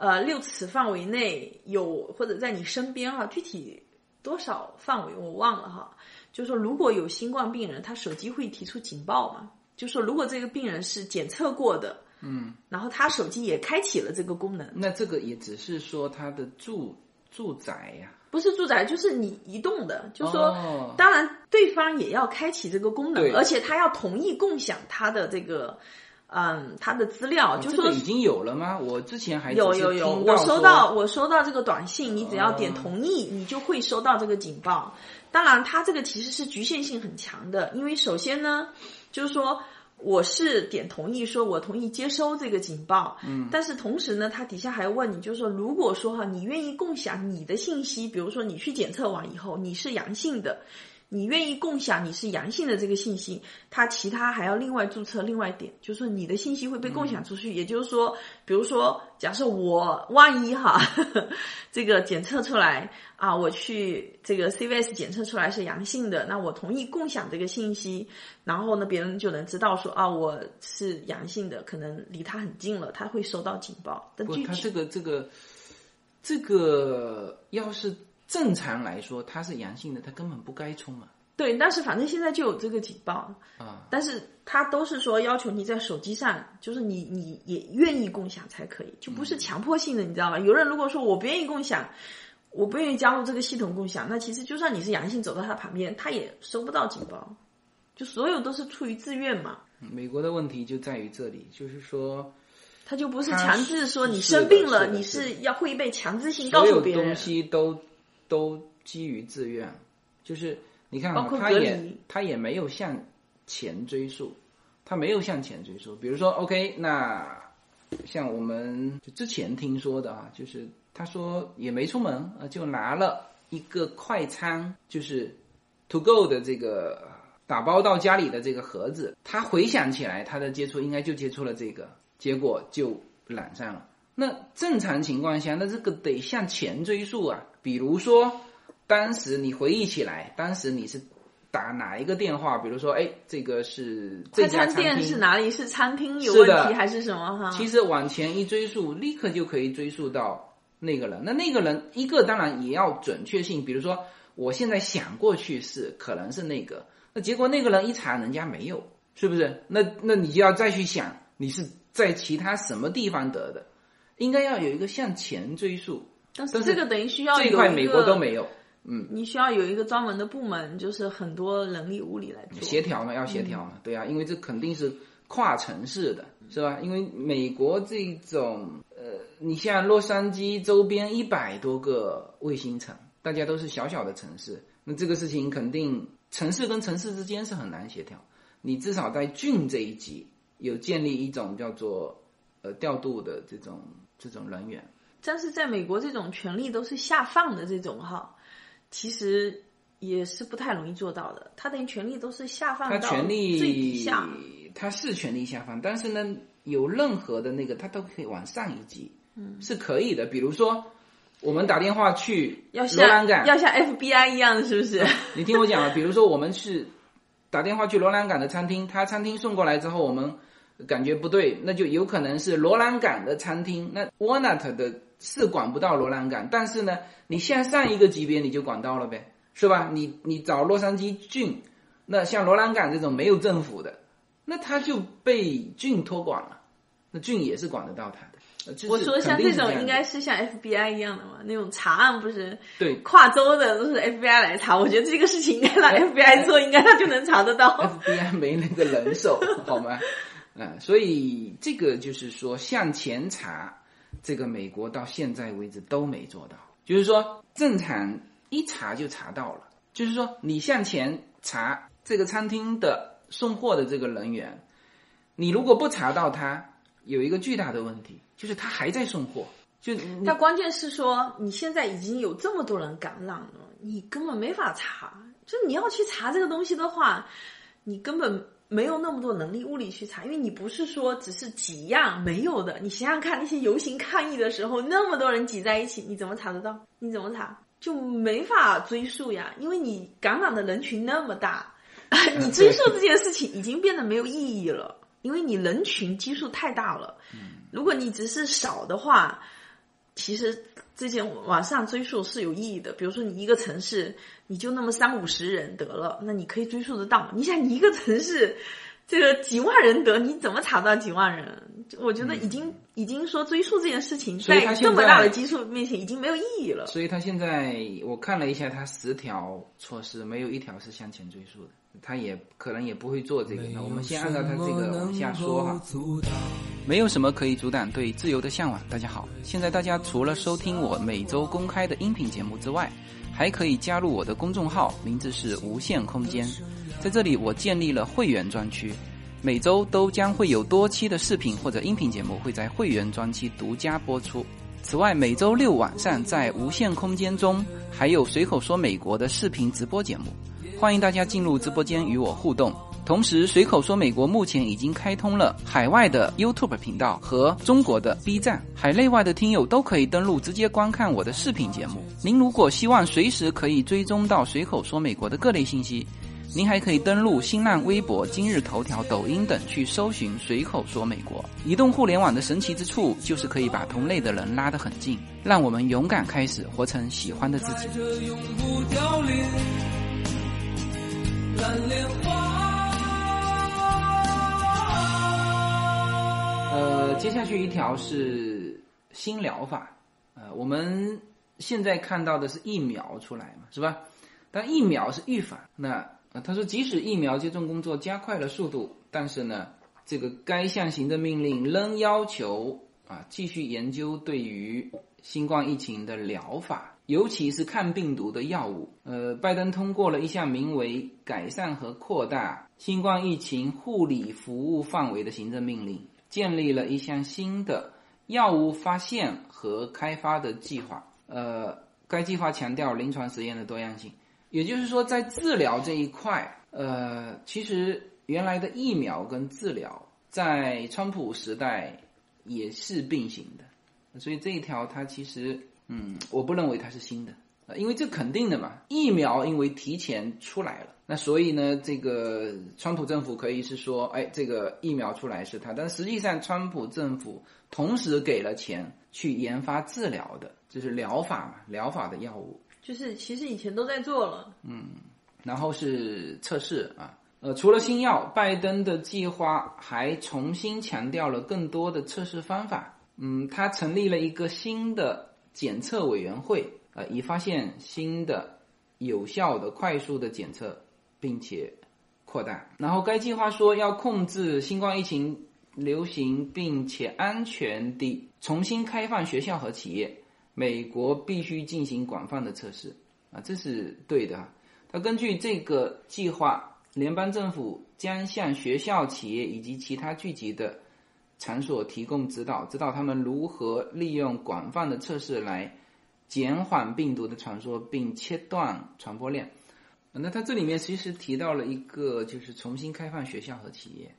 呃六尺范围内有或者在你身边哈，具体多少范围我忘了哈。就是说，如果有新冠病人，他手机会提出警报嘛？就是说，如果这个病人是检测过的，嗯，然后他手机也开启了这个功能，那这个也只是说他的住住宅呀、不是住宅，就是你移动的，就是说，哦当然对方也要开启这个功能，而且他要同意共享他的这个，嗯，他的资料，就说这个已经有了吗？我之前还有有有，我收到我收到这个短信，你只要点哦同意，你就会收到这个警报。当然，它这个其实是局限性很强的，因为首先呢，就是说我是点同意，说我同意接收这个警报，嗯，但是同时呢，它底下还问你，就是说，如果说哈，你愿意共享你的信息，比如说你去检测完以后你是阳性的。你愿意共享你是阳性的这个信息，他其他还要另外注册，另外点，就是说你的信息会被共享出去。也就是说，比如说，假设我万一哈，这个检测出来啊，我去这个 CVS 检测出来是阳性的，那我同意共享这个信息，然后呢，别人就能知道说啊，我是阳性的，可能离他很近了，他会收到警报。但，具体他这个这个这个要是正常来说，它是阳性的，它根本不该充嘛。对，但是反正现在就有这个警报啊，但是他都是说要求你在手机上，就是你你也愿意共享才可以，就不是强迫性的，你知道吗？有人如果说我不愿意共享，我不愿意加入这个系统共享，那其实就算你是阳性走到他旁边，他也收不到警报，就所有都是出于自愿嘛，美国的问题就在于这里，就是说他就不是强制说你生病了，你是要会被强制性告诉别人东。西都都基于自愿，就是你看他也他也没有向前追溯，他没有向前追溯。比如说，OK，那像我们就之前听说的啊，就是他说也没出门，啊，就拿了一个快餐，就是 to go 的这个打包到家里的这个盒子，他回想起来，他的接触应该就接触了这个，结果就染上了。那正常情况下，那这个得向前追溯啊。比如说，当时你回忆起来，当时你是打哪一个电话？比如说，哎，这个是这家餐厅店是哪里？是餐厅有问题还是什么？哈，其实往前一追溯，立刻就可以追溯到那个人。那那个人一个当然也要准确性，比如说我现在想过去是可能是那个，那结果那个人一查人家没有，是不是？那那你就要再去想你是在其他什么地方得的，应该要有一个向前追溯。但是这个等于需要这一块美国都没有，嗯你需要有一个专门的部门，就是很多人力物力来做协调嘛，要协调嘛，对啊，因为这肯定是跨城市的，是吧？因为美国这种呃，你像洛杉矶周边一百多个卫星城，大家都是小小的城市，那这个事情肯定城市跟城市之间是很难协调。你至少在郡这一级有建立一种叫做呃调度的这种这种人员。但是在美国，这种权力都是下放的这种哈，其实也是不太容易做到的。他等于权力都是下放他到权力最底下，他是权力下放，但是呢，有任何的那个他都可以往上一级，嗯，是可以的。比如说，我们打电话去要罗兰港，要像 FBI 一样的，是不是？你听我讲啊，比如说我们是打电话去罗兰港的餐厅，他餐厅送过来之后，我们感觉不对，那就有可能是罗兰港的餐厅，那 Walnut 的是管不到罗兰港，但是呢，你向上一个级别你就管到了呗，是吧？你你找洛杉矶郡，那像罗兰港这种没有政府的，那他就被郡托管了，那郡也是管得到他的。我说像这种应该是像 FBI 一样的嘛，那种查案不是对跨州的都是 FBI 来查，我觉得这个事情应该让 FBI 做，应该他就能查得到。FBI 没那个人手，好吗？嗯，所以这个就是说向前查，这个美国到现在为止都没做到。就是说，正常一查就查到了。就是说，你向前查这个餐厅的送货的这个人员，你如果不查到他，有一个巨大的问题，就是他还在送货。就你但关键是说，你现在已经有这么多人感染了，你根本没法查。就你要去查这个东西的话，你根本没有那么多能力物理去查，因为你不是说只是几样没有的。你想想看，那些游行抗议的时候，那么多人挤在一起，你怎么查得到？你怎么查？就没法追溯呀，因为你感染的人群那么大，你追溯这件事情已经变得没有意义了，因为你人群基数太大了。如果你只是少的话，其实之前往上追溯是有意义的。比如说你一个城市，你就那么三五十人得了，那你可以追溯得到。你想你一个城市，这个几万人得，你怎么查到几万人？我觉得已经、已经说追溯这件事情，在这么大的基数面前已经没有意义了。所以他现在我看了一下，他十条措施没有一条是向前追溯的，他也可能也不会做这个。那我们先按照他这个往下说哈。没有什么可以阻挡对自由的向往。大家好，现在大家除了收听我每周公开的音频节目之外，还可以加入我的公众号，名字是无限空间。在这里，我建立了会员专区，每周都将会有多期的视频或者音频节目会在会员专区独家播出。此外，每周六晚上在无限空间中还有随口说美国的视频直播节目，欢迎大家进入直播间与我互动。同时，随口说美国目前已经开通了海外的 YouTube 频道和中国的 B 站，海内外的听友都可以登录直接观看我的视频节目。您如果希望随时可以追踪到随口说美国的各类信息，您还可以登录新浪微博、今日头条、抖音等去搜寻“随口说美国”。移动互联网的神奇之处就是可以把同类的人拉得很近，让我们勇敢开始，活成喜欢的自己。呃，接下去一条是新疗法，呃，我们现在看到的是疫苗出来嘛，是吧？但疫苗是预防，那呃他说，即使疫苗接种工作加快了速度，但是呢，这个该项行政命令仍要求啊继续研究对于新冠疫情的疗法，尤其是抗病毒的药物。呃，拜登通过了一项名为“改善和扩大新冠疫情护理服务范围”的行政命令。建立了一项新的药物发现和开发的计划。呃，该计划强调临床实验的多样性，也就是说，在治疗这一块，呃，其实原来的疫苗跟治疗在川普时代也是并行的，所以这一条它其实，嗯，我不认为它是新的。呃因为这肯定的嘛，疫苗因为提前出来了，那所以呢，这个川普政府可以是说，哎，这个疫苗出来是他，但实际上川普政府同时给了钱去研发治疗的，就是疗法嘛，疗法的药物，就是其实以前都在做了，嗯然后是测试啊。呃，除了新药，拜登的计划还重新强调了更多的测试方法。嗯，他成立了一个新的检测委员会，呃，以发现新的、有效的、快速的检测，并且扩大。然后该计划说要控制新冠疫情流行，并且安全地重新开放学校和企业。美国必须进行广泛的测试啊，这是对的啊。他根据这个计划，联邦政府将向学校、企业以及其他聚集的场所提供指导，指导他们如何利用广泛的测试来减缓病毒的传播，并切断传播链。那他这里面其实提到了一个，就是重新开放学校和企业。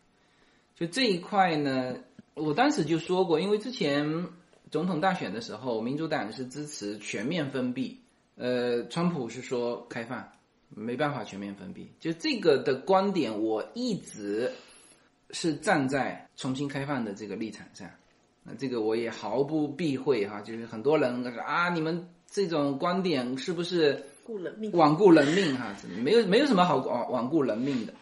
就这一块呢，我当时就说过，因为之前总统大选的时候，民主党是支持全面封闭，呃，川普是说开放，没办法全面封闭。就这个的观点，我一直是站在重新开放的这个立场上。那这个我也毫不避讳哈，就是很多人说啊，你们这种观点是不是？顾人命，罔顾人命哈，没有没有什么好罔罔顾人命的，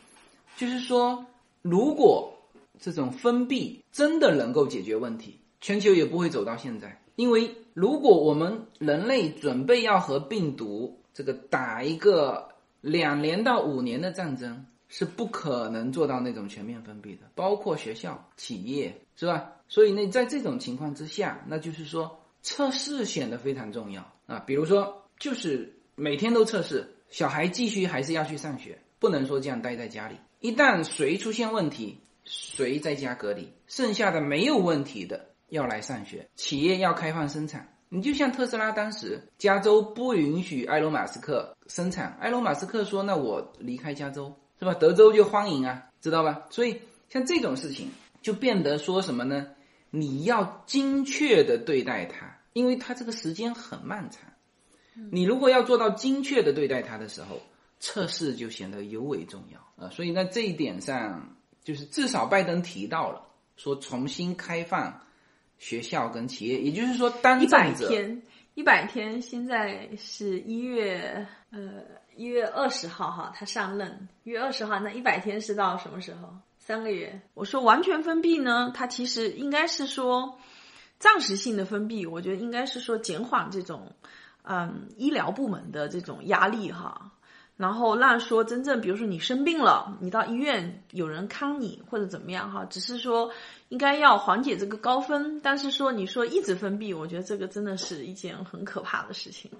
就是说，如果这种封闭真的能够解决问题，全球也不会走到现在。因为如果我们人类准备要和病毒这个打一个两年到五年的战争，是不可能做到那种全面封闭的，包括学校、企业，是吧？所以那在这种情况之下，那就是说测试显得非常重要啊，比如说就是。每天都测试，小孩继续还是要去上学，不能说这样待在家里。一旦谁出现问题，谁在家隔离，剩下的没有问题的要来上学。企业要开放生产，你就像特斯拉当时，加州不允许埃隆·马斯克生产，埃隆·马斯克说：“那我离开加州，是吧？德州就欢迎啊，知道吧？”所以像这种事情就变得说什么呢？你要精确的对待它，因为它这个时间很漫长。你如果要做到精确的对待它的时候，测试就显得尤为重要啊！所以在这一点上，就是至少拜登提到了说重新开放学校跟企业，也就是说，单一百天，一百天，现在是一月呃一月二十号哈，他上任一月二十号，那一百天是到什么时候？三个月。我说完全封闭呢，它其实应该是说暂时性的封闭，我觉得应该是说减缓这种。嗯，医疗部门的这种压力哈，然后让说真正，比如说你生病了，你到医院有人看你或者怎么样哈，只是说应该要缓解这个高峰，但是说你说一直封闭，我觉得这个真的是一件很可怕的事情。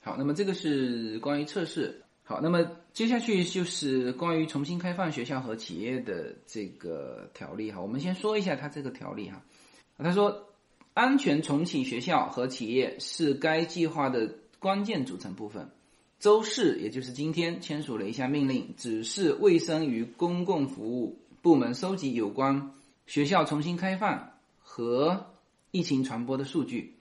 好，那么这个是关于测试。好，那么接下去就是关于重新开放学校和企业的这个条例哈，我们先说一下它这个条例哈。他说。安全重启学校和企业是该计划的关键组成部分。周四，也就是今天，签署了一项命令，指示卫生与公共服务部门收集有关学校重新开放和疫情传播的数据，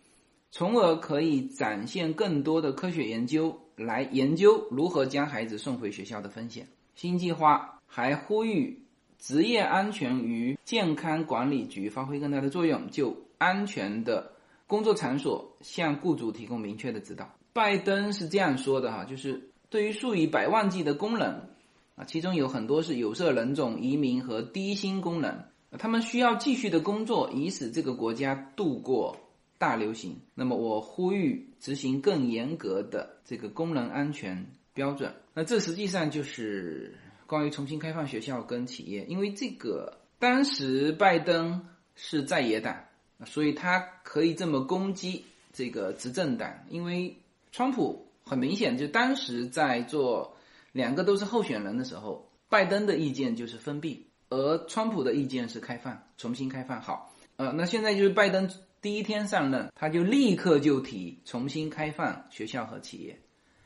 从而可以展现更多的科学研究来研究如何将孩子送回学校的风险。新计划还呼吁职业安全与健康管理局发挥更大的作用，就。安全的工作场所向雇主提供明确的指导。拜登是这样说的哈，就是对于数以百万计的工人啊，其中有很多是有色人种、移民和低薪工人，他们需要继续的工作，以使这个国家度过大流行。那么，我呼吁执行更严格的这个工人安全标准。那这实际上就是关于重新开放学校跟企业，因为这个当时拜登是在野党。所以他可以这么攻击这个执政党，因为川普很明显就当时在做两个都是候选人的时候，拜登的意见就是封闭，而川普的意见是开放，重新开放。好，呃，那现在就是拜登第一天上任，他就立刻就提重新开放学校和企业，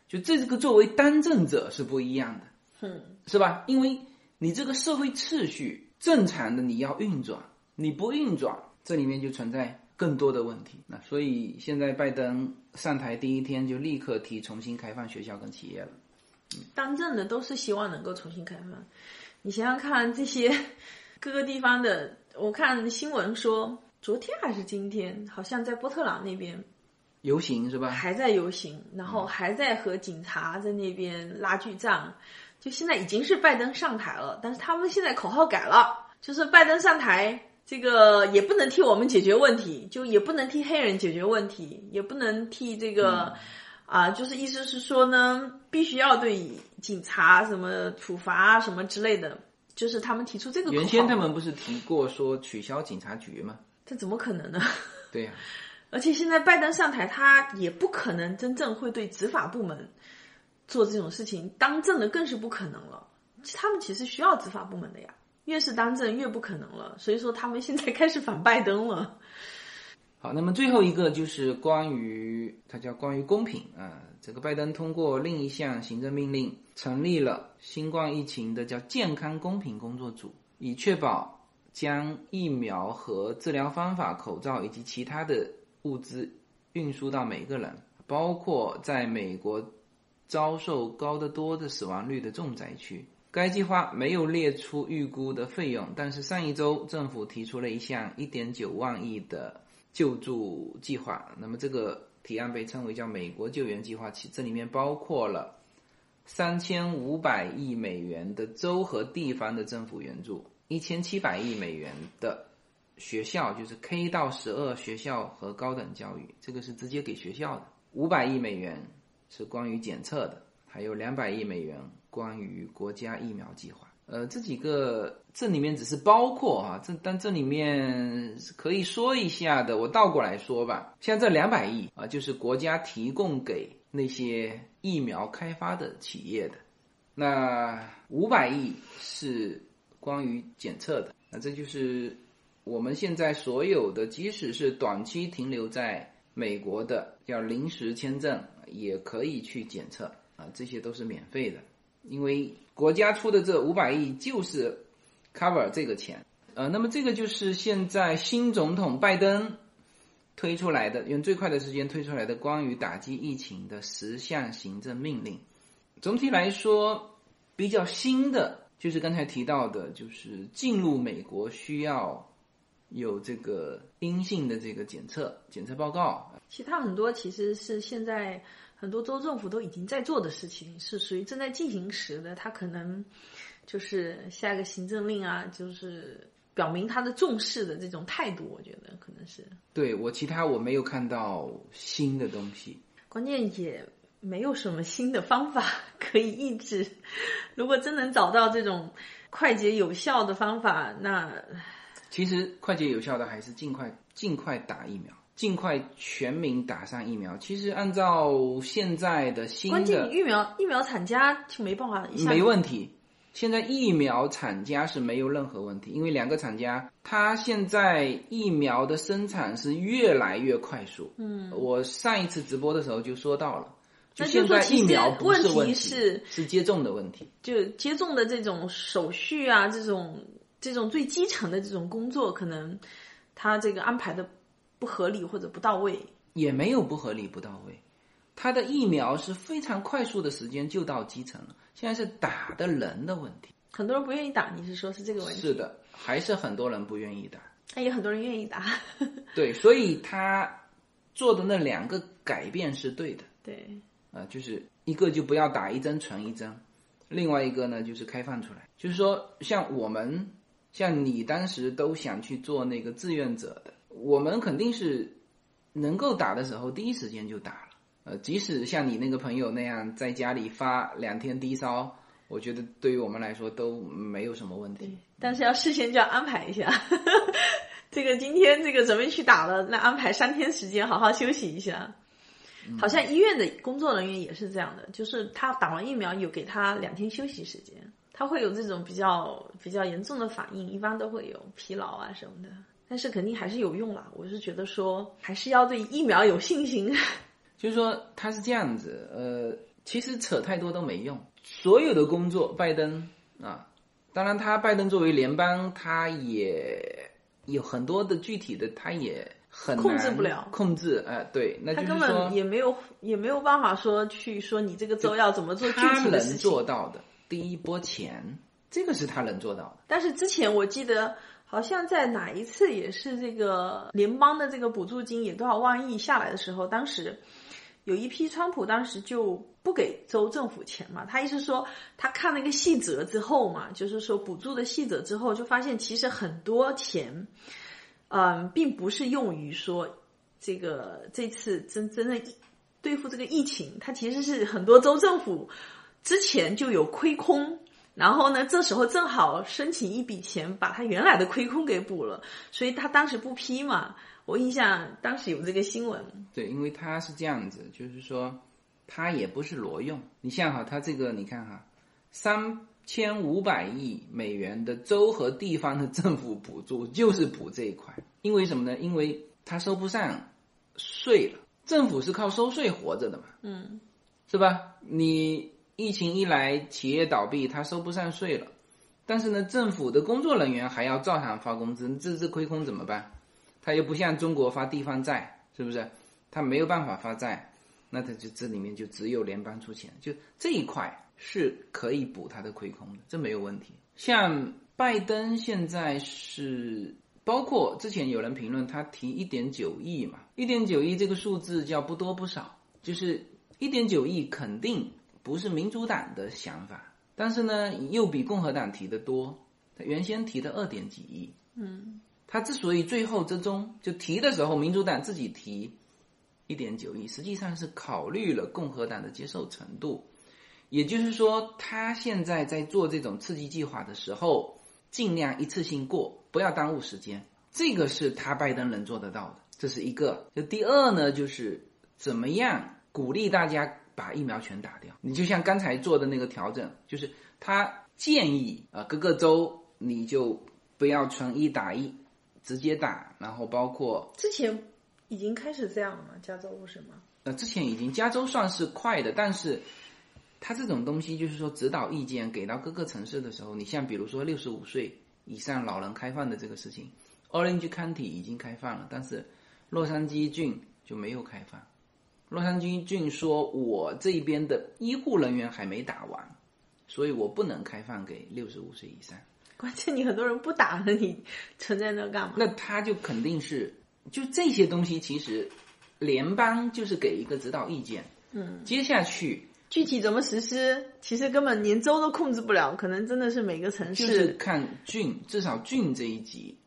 就这个作为当政者是不一样的，嗯，是吧？因为你这个社会秩序正常的你要运转，你不运转。这里面就存在更多的问题，那所以现在拜登上台第一天就立刻提重新开放学校跟企业了。当政的都是希望能够重新开放，你想想看这些各个地方的，我看新闻说昨天还是今天，好像在波特朗那边游行是吧？还在游行，然后还在和警察在那边拉锯战。就现在已经是拜登上台了，但是他们现在口号改了，就是拜登上台。这个也不能替我们解决问题，就也不能替黑人解决问题，也不能替这个啊，就是意思是说呢，必须要对警察什么处罚什么之类的，就是他们提出这个。原先他们不是提过说取消警察局吗？这怎么可能呢？对呀，而且现在拜登上台，他也不可能真正会对执法部门做这种事情，当政的更是不可能了。他们其实需要执法部门的呀，越是当政越不可能了。所以说他们现在开始反拜登了。好，那么最后一个就是关于它叫关于公平啊，这个拜登通过另一项行政命令，成立了新冠疫情的叫健康公平工作组，以确保将疫苗和治疗方法、口罩以及其他的物资运输到每个人，包括在美国遭受高得多的死亡率的重灾区。该计划没有列出预估的费用，但是上一周政府提出了一项1.9万亿的救助计划。那么这个提案被称为叫“美国救援计划”，其这里面包括了3500亿美元的州和地方的政府援助，1700亿美元的学校，就是 K 到十二学校和高等教育，这个是直接给学校的；500亿美元是关于检测的，还有200亿美元。关于国家疫苗计划，呃，这几个这里面只是包括哈，这但这里面可以说一下的，我倒过来说吧，像这两百亿啊，就是国家提供给那些疫苗开发的企业的，那五百亿是关于检测的，那这就是我们现在所有的，即使是短期停留在美国的叫临时签证，也可以去检测。啊，这些都是免费的。因为国家出的这五百亿就是 cover 这个钱，呃，那么这个就是现在新总统拜登推出来的，用最快的时间推出来的关于打击疫情的十项行政命令。总体来说，比较新的就是刚才提到的，就是进入美国需要有这个阴性的这个检测检测报告。其他很多其实是现在。很多州政府都已经在做的事情，是属于正在进行时的。他可能就是下一个行政令啊，就是表明他的重视的这种态度。我觉得可能是对我其他我没有看到新的东西，关键也没有什么新的方法可以抑制。如果真能找到这种快捷有效的方法，那其实快捷有效的还是尽快尽快打疫苗。尽快全民打上疫苗。其实按照现在的新的，关键疫苗疫苗厂家就没办法，没问题。现在疫苗厂家是没有任何问题，因为两个厂家，它现在疫苗的生产是越来越快速。嗯，我上一次直播的时候就说到了，就现在疫苗不是问题，是是接种的问题，就接种的这种手续啊，这种这种最基层的这种工作，可能他这个安排的。不合理或者不到位，也没有不合理不到位。他的疫苗是非常快速的时间就到基层了，现在是打的人的问题。很多人不愿意打，你是说是这个问题？是的，还是很多人不愿意打。那也很多人愿意打。对，所以他做的那两个改变是对的。对，啊，就是一个就不要打一针存一针，另外一个呢就是开放出来，就是说像我们，像你当时都想去做那个志愿者的。我们肯定是能够打的时候，第一时间就打了。呃，即使像你那个朋友那样在家里发两天低烧，我觉得对于我们来说都没有什么问题。但是要事先就要安排一下，这个今天这个准备去打了，那安排三天时间好好休息一下。好像医院的工作人员也是这样的，就是他打完疫苗有给他两天休息时间，他会有这种比较比较严重的反应，一般都会有疲劳啊什么的。但是肯定还是有用了，我是觉得说还是要对疫苗有信心。就是说他是这样子，呃，其实扯太多都没用。所有的工作，拜登啊，当然他拜登作为联邦，他也有很多的具体的，他也很控制不了控制。哎，对，那他根本也没有也没有办法说去说你这个州要怎么做具体的事情。他能做到的第一波钱，这个是他能做到的。但是之前我记得。好像在哪一次也是这个联邦的这个补助金也多少万亿下来的时候，当时有一批川普当时就不给州政府钱嘛，他意思说他看那个细则之后嘛，就是说补助的细则之后，就发现其实很多钱，嗯，并不是用于说这个这次真真正对付这个疫情，它其实是很多州政府之前就有亏空。然后呢，这时候正好申请一笔钱，把他原来的亏空给补了，所以他当时不批嘛。我印象当时有这个新闻。对，因为他是这样子，就是说，他也不是挪用。你像哈，他这个你看哈，三千五百亿美元的州和地方的政府补助就是补这一块，因为什么呢？因为他收不上税了，政府是靠收税活着的嘛，嗯，是吧？你疫情一来，企业倒闭，他收不上税了，但是呢，政府的工作人员还要照常发工资，自治亏空怎么办？他又不像中国发地方债，是不是？他没有办法发债，那他就这里面就只有联邦出钱，就这一块是可以补他的亏空的，这没有问题。像拜登现在是，包括之前有人评论他提一点九亿嘛，一点九亿这个数字叫不多不少，就是一点九亿肯定不是民主党的想法，但是呢又比共和党提的多，他原先提的二点几亿，嗯，他之所以最后之中就提的时候，民主党自己提一点九亿，实际上是考虑了共和党的接受程度。也就是说，他现在在做这种刺激计划的时候，尽量一次性过，不要耽误时间。这个是他拜登能做得到的，这是一个。就第二呢，就是怎么样鼓励大家把疫苗全打掉。你就像刚才做的那个调整，就是他建议啊、各个州你就不要存一打一，直接打，然后包括之前已经开始这样了吗？加州不是吗？呃，之前已经加州算是快的，但是它这种东西就是说指导意见给到各个城市的时候，你像比如说六十五岁以上老人开放的这个事情，Orange County 已经开放了，但是洛杉矶郡就没有开放。洛杉矶郡说，我这边的医护人员还没打完，所以我不能开放给六十五岁以上。关键你很多人不打了，你存在那干嘛？那他就肯定是，就这些东西，其实联邦就是给一个指导意见，嗯，接下去具体怎么实施，其实根本连州都控制不了，可能真的是每个城市就是。看郡，至少郡这一级，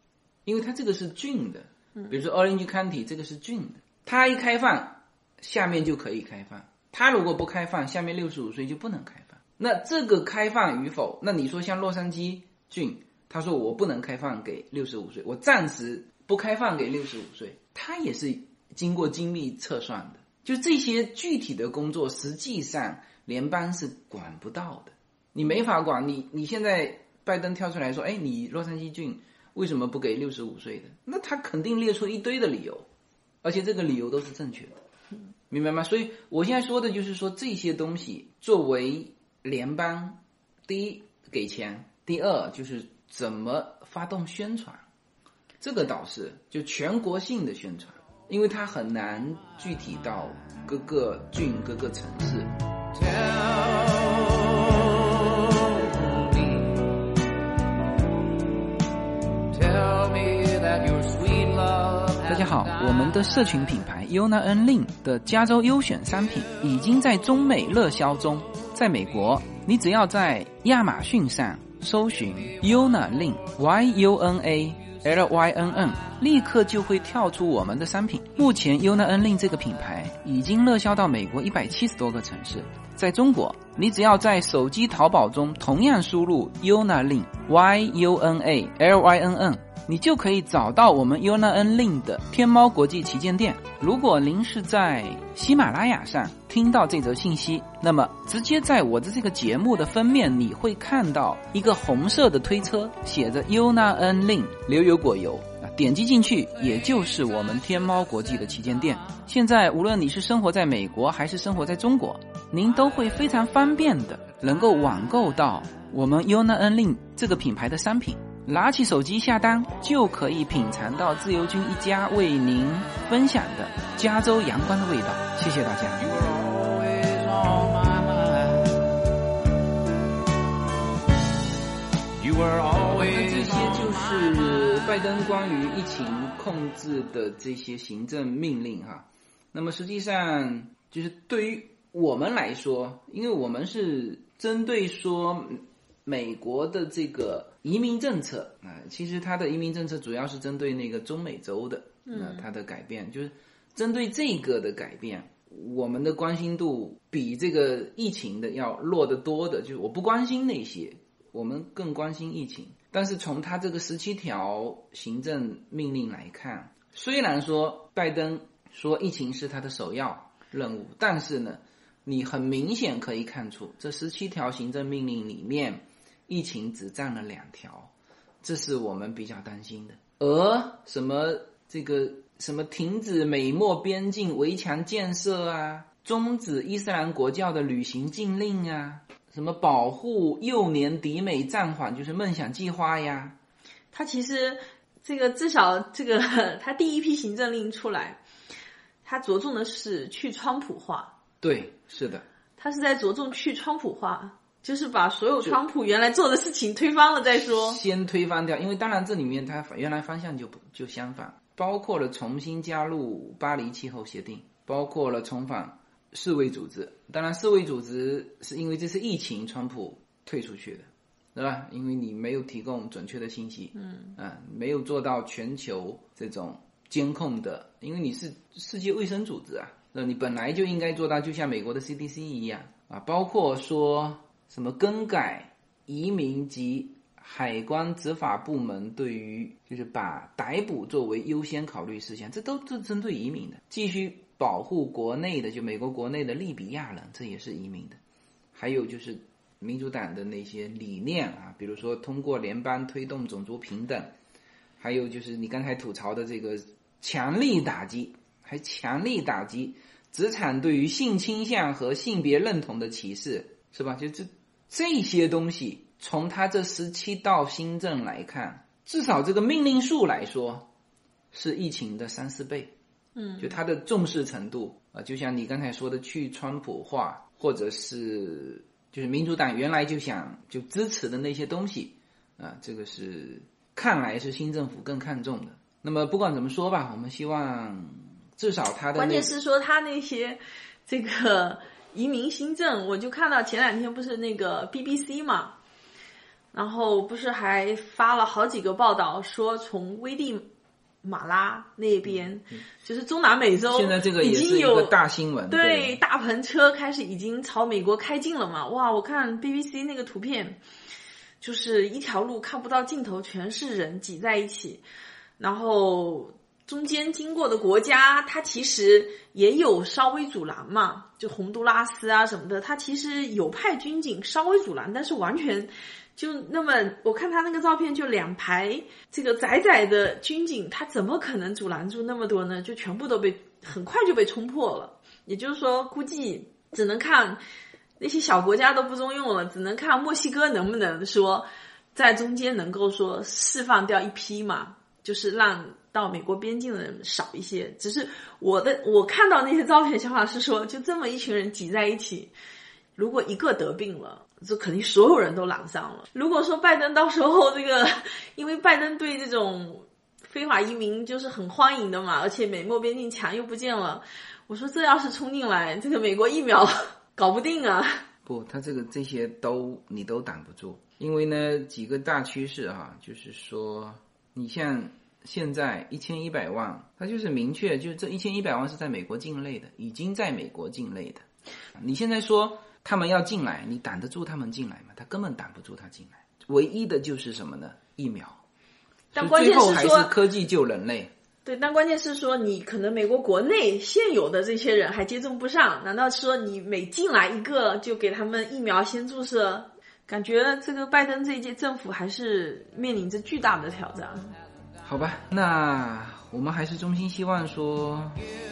因为它这个是郡的，比如说 Orange County 这个是郡的，它一开放，下面就可以开放；他如果不开放，下面六十五岁就不能开放。那这个开放与否，那你说像洛杉矶郡，他说我不能开放给六十五岁，我暂时不开放给六十五岁，他也是经过精密测算的。就这些具体的工作，实际上联邦是管不到的。你没法管你，你现在拜登跳出来说，哎，你洛杉矶郡为什么不给六十五岁的？那他肯定列出一堆的理由，而且这个理由都是正确的，明白吗？所以我现在说的就是说这些东西作为联邦，第一给钱，第二就是怎么发动宣传，这个倒是就全国性的宣传，因为它很难具体到各个郡、各个城市。我们的社群品牌 Yona N Lin 的加州优选商品已经在中美热销中。在美国，你只要在亚马逊上搜寻 Yona Lin Y U N A L Y N N，立刻就会跳出我们的商品。目前 Yona N Lin 这个品牌已经热销到美国一百七十多个城市。在中国，你只要在手机淘宝中同样输入 Yona Lin Y U N A L Y N N。你就可以找到我们 Yona N Lin 的天猫国际旗舰店。如果您是在喜马拉雅上听到这则信息，那么直接在我的这个节目的封面，你会看到一个红色的推车，写着 Yona N Lin 牛油果油，点击进去，也就是我们天猫国际的旗舰店。现在无论你是生活在美国还是生活在中国，您都会非常方便的能够网购到我们 Yona N Lin 这个品牌的商品。拿起手机下单，就可以品尝到自由军一家为您分享的加州阳光的味道。谢谢大家。那这些就是拜登关于疫情控制的这些行政命令哈。那么实际上就是对于我们来说，因为我们是针对说美国的这个移民政策啊、其实它的移民政策主要是针对那个中美洲的，那它的改变就是针对这个的改变，我们的关心度比这个疫情的要弱得多的，就是我不关心那些，我们更关心疫情。但是从他这个十七条行政命令来看，虽然说拜登说疫情是他的首要任务，但是呢，你很明显可以看出，这十七条行政命令里面，疫情只占了两条，这是我们比较担心的。而什么这个什么停止美墨边境围墙建设啊，终止伊斯兰国教的旅行禁令啊，什么保护幼年抵美暂缓就是梦想计划呀，他其实这个至少这个 他第一批行政令出来，他着重的是去川普化，对，是的，他是在着重去川普化，就是把所有川普原来做的事情推翻了再说。先推翻掉，因为当然这里面它原来方向就不就相反，包括了重新加入巴黎气候协定，包括了重返世卫组织。当然，世卫组织是因为这次疫情，川普退出去的，对吧？因为你没有提供准确的信息，嗯啊，没有做到全球这种监控的，因为你是世界卫生组织啊，那你本来就应该做到，就像美国的 CDC 一样啊，包括说什么更改移民及海关执法部门对于就是把逮捕作为优先考虑事项，这都是针对移民的。继续保护国内的，就美国国内的利比亚人，这也是移民的。还有就是民主党的那些理念啊，比如说通过联邦推动种族平等，还有就是你刚才吐槽的这个强力打击，还强力打击职场对于性倾向和性别认同的歧视，是吧？就这这些东西，从他这十七道新政来看，至少这个命令数来说，是疫情的三四倍。嗯，就他的重视程度啊，就像你刚才说的去川普化，或者是就是民主党原来就想就支持的那些东西啊，这个是看来是新政府更看重的。那么不管怎么说吧，我们希望至少他的关键是说他那些这个移民新政，我就看到前两天不是那个 BBC 嘛，然后不是还发了好几个报道说从危地马拉那边，就是中南美洲，嗯现在这个已经有大新闻，对，大篷车开始已经朝美国开进了嘛？哇，我看 BBC 那个图片，就是一条路看不到尽头，全是人挤在一起，然后中间经过的国家，它其实也有稍微阻拦嘛，就洪都拉斯啊什么的，它其实有派军警稍微阻拦，但是完全。就那么，我看他那个照片，就两排这个窄窄的军警，他怎么可能阻拦住那么多呢？就全部都被很快就被冲破了。也就是说，估计只能看那些小国家都不中用了，只能看墨西哥能不能说在中间能够说释放掉一批嘛，就是让到美国边境的人少一些。只是我的我看到那些照片，想法是说，就这么一群人挤在一起，如果一个得病了。这肯定所有人都染上了。如果说拜登到时候这个，因为拜登对这种非法移民就是很欢迎的嘛，而且美墨边境墙又不见了，我说这要是冲进来，这个美国疫苗搞不定啊。不，他这个这些都你都挡不住，因为呢几个大趋势哈、就是说你像现在一千一百万，它就是明确，就是这一千一百万是在美国境内的，已经在美国境内的。你现在说他们要进来，你挡得住他们进来吗？他根本挡不住他进来。唯一的就是什么呢？疫苗。但关键最后还是说是科技救人类。对，但关键是说，你可能美国国内现有的这些人还接种不上，难道说你每进来一个就给他们疫苗先注射？感觉这个拜登这一届政府还是面临着巨大的挑战。好吧，那我们还是衷心希望说，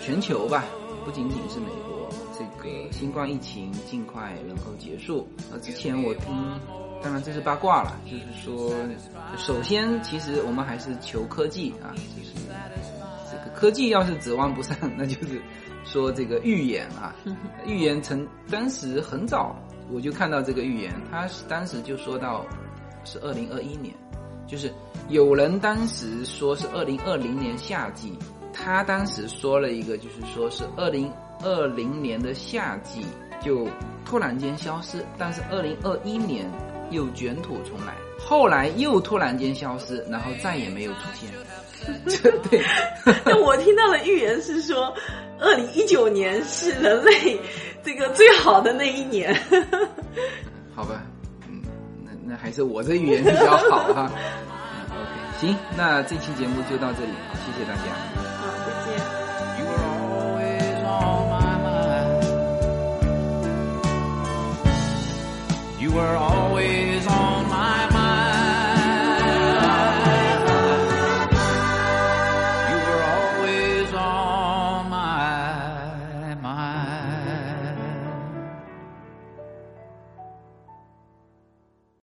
全球吧，不仅仅是美国，这个新冠疫情尽快能够结束。呃，之前我听，当然这是八卦了，就是说，首先其实我们还是求科技啊，就是这个科技要是指望不上，那就是说这个预言啊，预言曾当时很早我就看到这个预言，他当时就说到是二零二一年。就是有人当时说是二零二零年夏季，他当时说了一个，就是说是二零二零年的夏季就突然间消失，但是二零二一年又卷土重来，后来又突然间消失，然后再也没有出现。对，但我听到的预言是说，二零一九年是人类这个最好的那一年。好吧，还是我的语言比较好哈、啊。OK，行，那这期节目就到这里，谢谢大家。再见。You were always